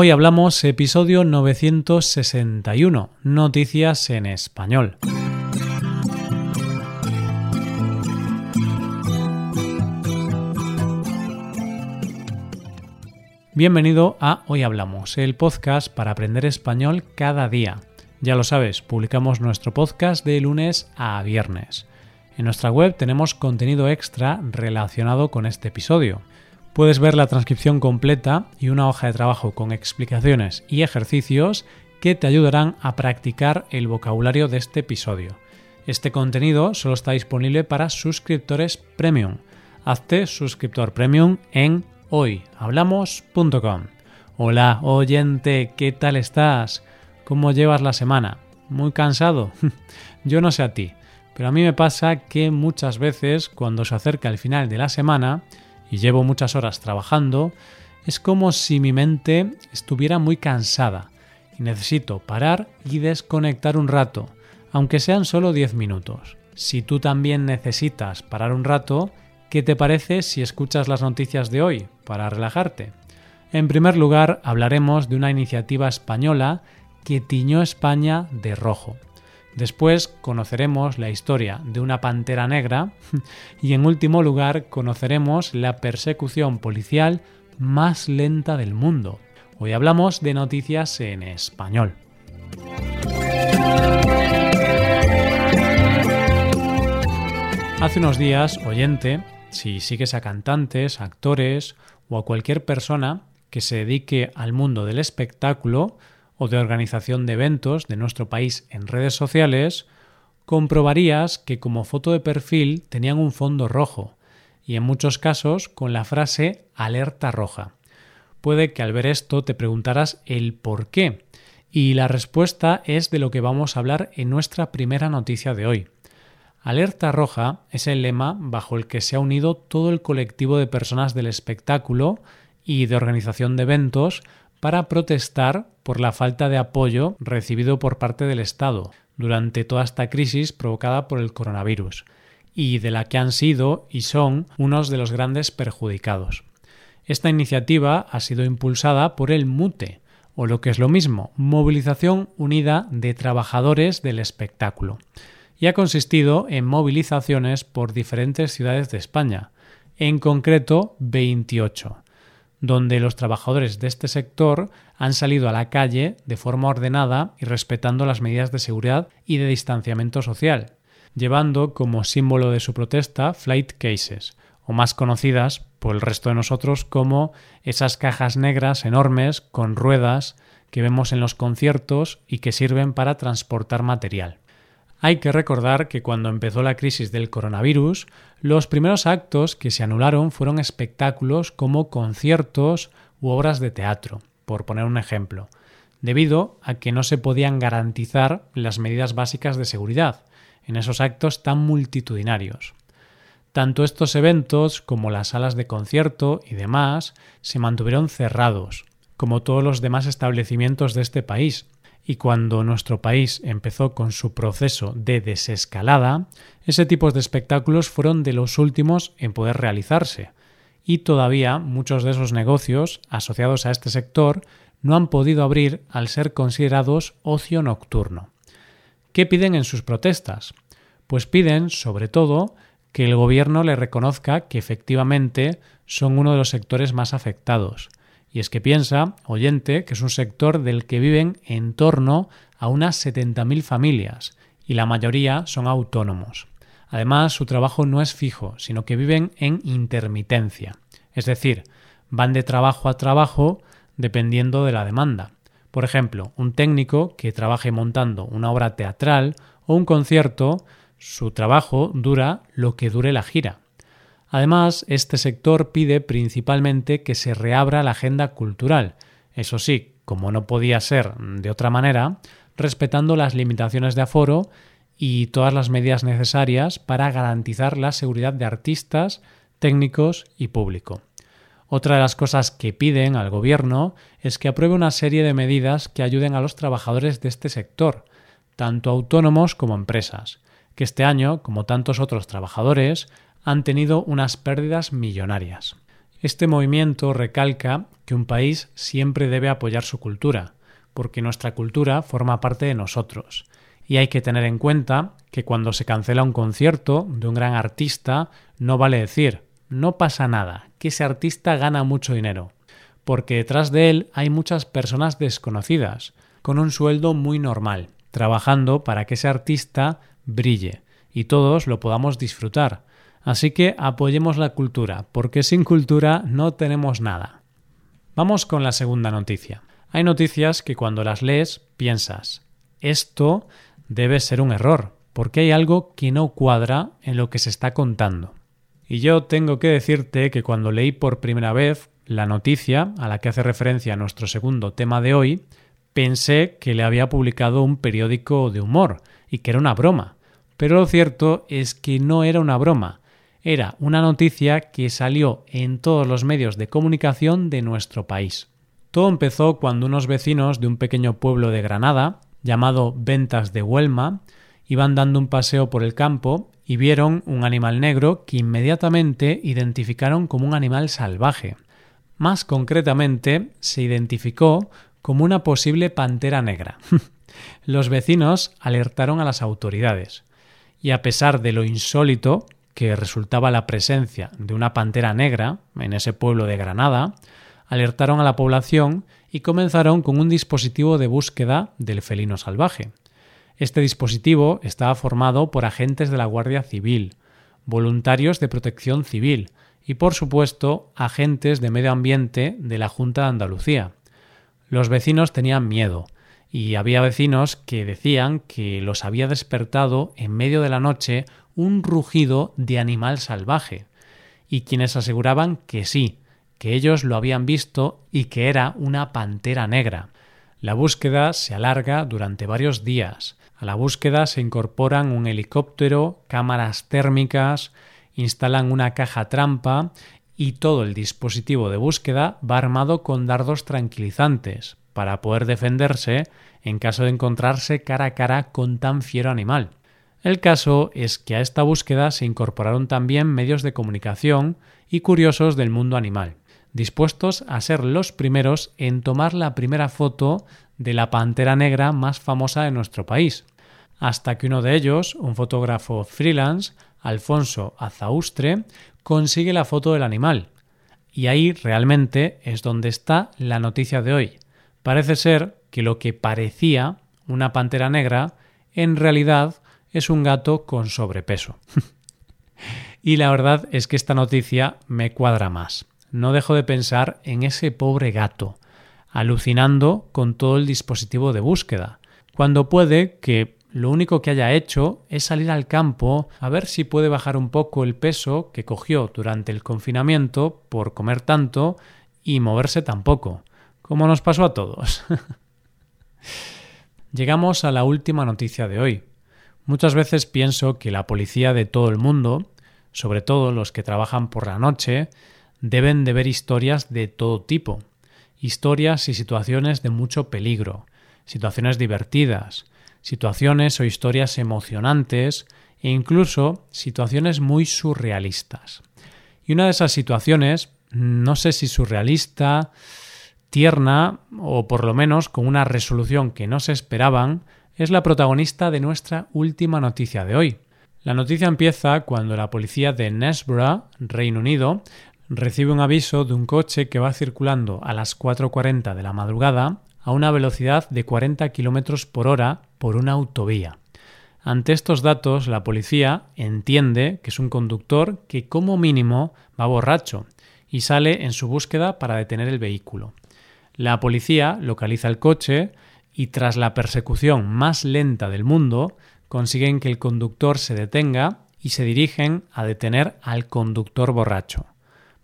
Hoy hablamos episodio 961, Noticias en Español. Bienvenido a Hoy Hablamos, el podcast para aprender español cada día. Ya lo sabes, publicamos nuestro podcast de lunes a viernes. En nuestra web tenemos contenido extra relacionado con este episodio. Puedes ver la transcripción completa y una hoja de trabajo con explicaciones y ejercicios que te ayudarán a practicar el vocabulario de este episodio. Este contenido solo está disponible para suscriptores premium. Hazte suscriptor premium en hoyhablamos.com. Hola, oyente, ¿qué tal estás? ¿Cómo llevas la semana? ¿Muy cansado? Yo no sé a ti, pero a mí me pasa que muchas veces cuando se acerca el final de la semana y llevo muchas horas trabajando, es como si mi mente estuviera muy cansada y necesito parar y desconectar un rato, aunque sean solo 10 minutos. Si tú también necesitas parar un rato, ¿qué te parece si escuchas las noticias de hoy para relajarte? En primer lugar, hablaremos de una iniciativa española que tiñó España de rojo. Después conoceremos la historia de una pantera negra y en último lugar conoceremos la persecución policial más lenta del mundo. Hoy hablamos de noticias en español. Hace unos días, oyente, si sigues a cantantes, actores o a cualquier persona que se dedique al mundo del espectáculo o de organización de eventos de nuestro país en redes sociales, comprobarías que como foto de perfil tenían un fondo rojo y en muchos casos con la frase alerta roja. Puede que al ver esto te preguntaras el por qué y la respuesta es de lo que vamos a hablar en nuestra primera noticia de hoy. Alerta Roja es el lema bajo el que se ha unido todo el colectivo de personas del espectáculo y de organización de eventos para protestar por la falta de apoyo recibido por parte del Estado durante toda esta crisis provocada por el coronavirus y de la que han sido y son unos de los grandes perjudicados. Esta iniciativa ha sido impulsada por el MUTE, o lo que es lo mismo, Movilización Unida de Trabajadores del Espectáculo y ha consistido en movilizaciones por diferentes ciudades de España, en concreto 28, donde los trabajadores de este sector han salido a la calle de forma ordenada y respetando las medidas de seguridad y de distanciamiento social, llevando como símbolo de su protesta flight cases, o más conocidas por el resto de nosotros como esas cajas negras enormes con ruedas que vemos en los conciertos y que sirven para transportar material. Hay que recordar que cuando empezó la crisis del coronavirus, los primeros actos que se anularon fueron espectáculos como conciertos u obras de teatro, por poner un ejemplo, debido a que no se podían garantizar las medidas básicas de seguridad en esos actos tan multitudinarios. Tanto estos eventos como las salas de concierto y demás se mantuvieron cerrados, como todos los demás establecimientos de este país, y cuando nuestro país empezó con su proceso de desescalada, ese tipo de espectáculos fueron de los últimos en poder realizarse, y todavía muchos de esos negocios asociados a este sector no han podido abrir al ser considerados ocio nocturno. ¿Qué piden en sus protestas? Pues piden, sobre todo, que el gobierno le reconozca que efectivamente son uno de los sectores más afectados, y es que piensa, oyente, que es un sector del que viven en torno a unas 70.000 familias y la mayoría son autónomos. Además, su trabajo no es fijo, sino que viven en intermitencia, es decir, van de trabajo a trabajo dependiendo de la demanda. Por ejemplo, un técnico que trabaje montando una obra teatral o un concierto, su trabajo dura lo que dure la gira. Además, este sector pide principalmente que se reabra la agenda cultural, eso sí, como no podía ser de otra manera, respetando las limitaciones de aforo y todas las medidas necesarias para garantizar la seguridad de artistas, técnicos y público. Otra de las cosas que piden al Gobierno es que apruebe una serie de medidas que ayuden a los trabajadores de este sector, tanto autónomos como empresas, que este año, como tantos otros trabajadores, han tenido unas pérdidas millonarias. Este movimiento recalca que un país siempre debe apoyar su cultura, porque nuestra cultura forma parte de nosotros. Y hay que tener en cuenta que cuando se cancela un concierto de un gran artista, no vale decir, no pasa nada, que ese artista gana mucho dinero, porque detrás de él hay muchas personas desconocidas, con un sueldo muy normal, trabajando para que ese artista brille y todos lo podamos disfrutar. Así que apoyemos la cultura, porque sin cultura no tenemos nada. Vamos con la segunda noticia. Hay noticias que cuando las lees piensas, esto debe ser un error, porque hay algo que no cuadra en lo que se está contando. Y yo tengo que decirte que cuando leí por primera vez la noticia a la que hace referencia nuestro segundo tema de hoy, pensé que le había publicado un periódico de humor y que era una broma. Pero lo cierto es que no era una broma, era una noticia que salió en todos los medios de comunicación de nuestro país. Todo empezó cuando unos vecinos de un pequeño pueblo de Granada, llamado Ventas de Huelma, iban dando un paseo por el campo y vieron un animal negro que inmediatamente identificaron como un animal salvaje. Más concretamente, se identificó como una posible pantera negra. Los vecinos alertaron a las autoridades y a pesar de lo insólito que resultaba la presencia de una pantera negra en ese pueblo de Granada, alertaron a la población y comenzaron con un dispositivo de búsqueda del felino salvaje. Este dispositivo estaba formado por agentes de la Guardia Civil, voluntarios de protección civil y, por supuesto, agentes de medio ambiente de la Junta de Andalucía. Los vecinos tenían miedo, y había vecinos que decían que los había despertado en medio de la noche un rugido de animal salvaje, y quienes aseguraban que sí, que ellos lo habían visto y que era una pantera negra. La búsqueda se alarga durante varios días. A la búsqueda se incorporan un helicóptero, cámaras térmicas, instalan una caja trampa y todo el dispositivo de búsqueda va armado con dardos tranquilizantes para poder defenderse en caso de encontrarse cara a cara con tan fiero animal. El caso es que a esta búsqueda se incorporaron también medios de comunicación y curiosos del mundo animal, dispuestos a ser los primeros en tomar la primera foto de la pantera negra más famosa de nuestro país, hasta que uno de ellos, un fotógrafo freelance, Alfonso Azaustre, consigue la foto del animal. Y ahí realmente es donde está la noticia de hoy. Parece ser que lo que parecía una pantera negra en realidad es un gato con sobrepeso. y la verdad es que esta noticia me cuadra más. No dejo de pensar en ese pobre gato, alucinando con todo el dispositivo de búsqueda, cuando puede que lo único que haya hecho es salir al campo a ver si puede bajar un poco el peso que cogió durante el confinamiento por comer tanto y moverse tan poco, como nos pasó a todos. Llegamos a la última noticia de hoy. Muchas veces pienso que la policía de todo el mundo, sobre todo los que trabajan por la noche, deben de ver historias de todo tipo, historias y situaciones de mucho peligro, situaciones divertidas, situaciones o historias emocionantes e incluso situaciones muy surrealistas. Y una de esas situaciones, no sé si surrealista, tierna o por lo menos con una resolución que no se esperaban, es la protagonista de nuestra última noticia de hoy. La noticia empieza cuando la policía de Nesborough, Reino Unido, recibe un aviso de un coche que va circulando a las 4.40 de la madrugada a una velocidad de 40 km por hora por una autovía. Ante estos datos, la policía entiende que es un conductor que como mínimo va borracho y sale en su búsqueda para detener el vehículo. La policía localiza el coche y tras la persecución más lenta del mundo consiguen que el conductor se detenga y se dirigen a detener al conductor borracho.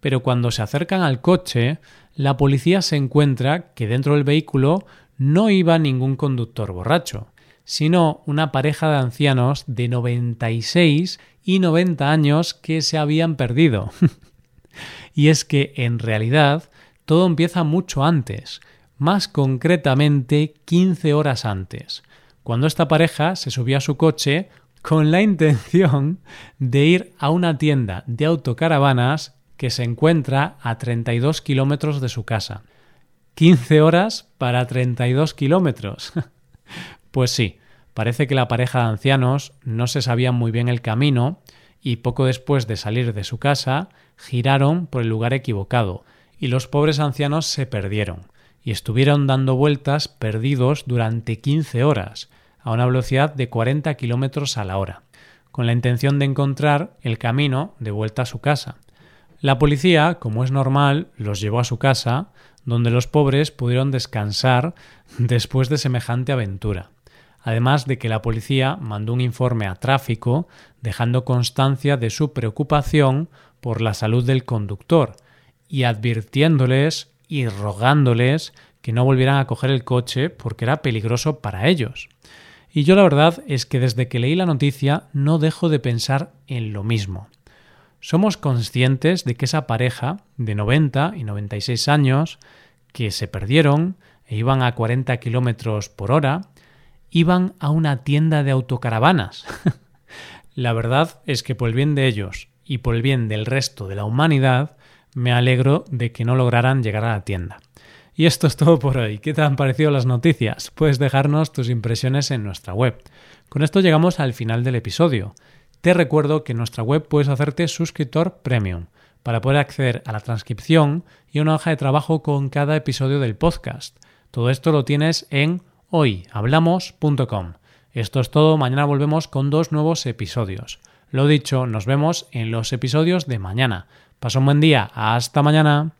Pero cuando se acercan al coche, la policía se encuentra que dentro del vehículo no iba ningún conductor borracho, sino una pareja de ancianos de 96 y 90 años que se habían perdido. y es que, en realidad, todo empieza mucho antes, más concretamente 15 horas antes, cuando esta pareja se subió a su coche con la intención de ir a una tienda de autocaravanas que se encuentra a 32 kilómetros de su casa. 15 horas para 32 kilómetros. pues sí, parece que la pareja de ancianos no se sabía muy bien el camino y poco después de salir de su casa giraron por el lugar equivocado y los pobres ancianos se perdieron y estuvieron dando vueltas perdidos durante 15 horas a una velocidad de 40 kilómetros a la hora, con la intención de encontrar el camino de vuelta a su casa. La policía, como es normal, los llevó a su casa, donde los pobres pudieron descansar después de semejante aventura. Además de que la policía mandó un informe a tráfico dejando constancia de su preocupación por la salud del conductor y advirtiéndoles y rogándoles que no volvieran a coger el coche porque era peligroso para ellos. Y yo la verdad es que desde que leí la noticia no dejo de pensar en lo mismo. Somos conscientes de que esa pareja de 90 y 96 años que se perdieron e iban a 40 kilómetros por hora, iban a una tienda de autocaravanas. la verdad es que por el bien de ellos y por el bien del resto de la humanidad, me alegro de que no lograran llegar a la tienda. Y esto es todo por hoy. ¿Qué te han parecido las noticias? Puedes dejarnos tus impresiones en nuestra web. Con esto llegamos al final del episodio. Te recuerdo que en nuestra web puedes hacerte suscriptor premium para poder acceder a la transcripción y una hoja de trabajo con cada episodio del podcast. Todo esto lo tienes en hoyhablamos.com. Esto es todo, mañana volvemos con dos nuevos episodios. Lo dicho, nos vemos en los episodios de mañana. Pasa un buen día, hasta mañana.